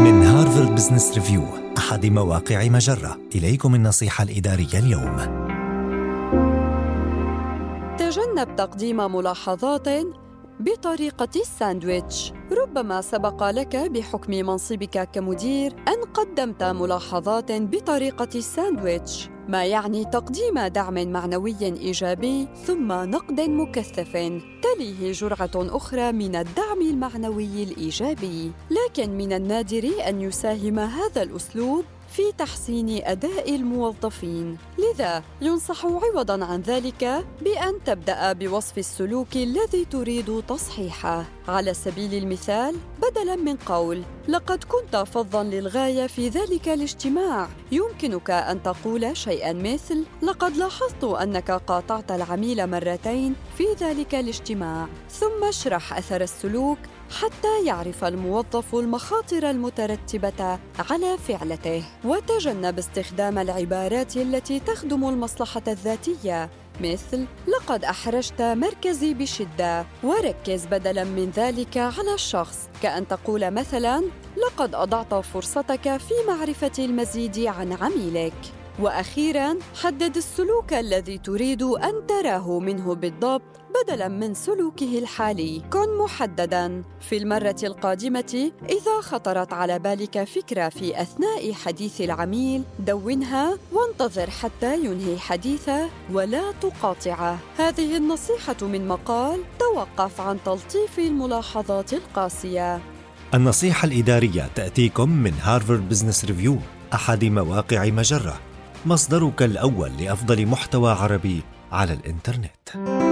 من هارفارد بزنس ريفيو أحد مواقع مجرة. إليكم النصيحة الإدارية اليوم. تجنب تقديم ملاحظات بطريقة الساندويتش. ربما سبق لك بحكم منصبك كمدير أن قدمت ملاحظات بطريقة الساندويتش ما يعني تقديم دعم معنوي إيجابي ثم نقد مكثف. تليه جرعة أخرى من الدعم المعنوي الإيجابي. لكن من النادر أن يساهم هذا الأسلوب في تحسين أداء الموظفين. لذا ينصح عوضا عن ذلك بأن تبدأ بوصف السلوك الذي تريد تصحيحه. على سبيل المثال بدلا من قول لقد كنت فظا للغاية في ذلك الاجتماع. يمكنك أن تقول شيئا مثل لقد لاحظت أنك قاطعت العميل مرتين في ذلك الاجتماع. ثم اشرح أثر السلوك حتى يعرف الموظف المخاطر المترتبة على فعلته. وتجنب استخدام العبارات التي تخدم المصلحة الذاتية مثل لقد أحرجت مركزي بشدة وركز بدلا من ذلك على الشخص. كأن تقول مثلا لقد أضعت فرصتك في معرفة المزيد عن عميلك. وأخيرا حدد السلوك الذي تريد أن تراه منه بالضبط بدلا من سلوكه الحالي. كن محددا. في المرة القادمة إذا خطرت على بالك فكرة في أثناء حديث العميل دونها وانتظر حتى ينهي حديثه ولا تقاطعه. هذه النصيحة من مقال توقف عن تلطيف الملاحظات القاسية. النصيحة الإدارية تأتيكم من هارفارد بزنس ريفيو أحد مواقع مجرة. مصدرك الأول لأفضل محتوى عربي على الإنترنت.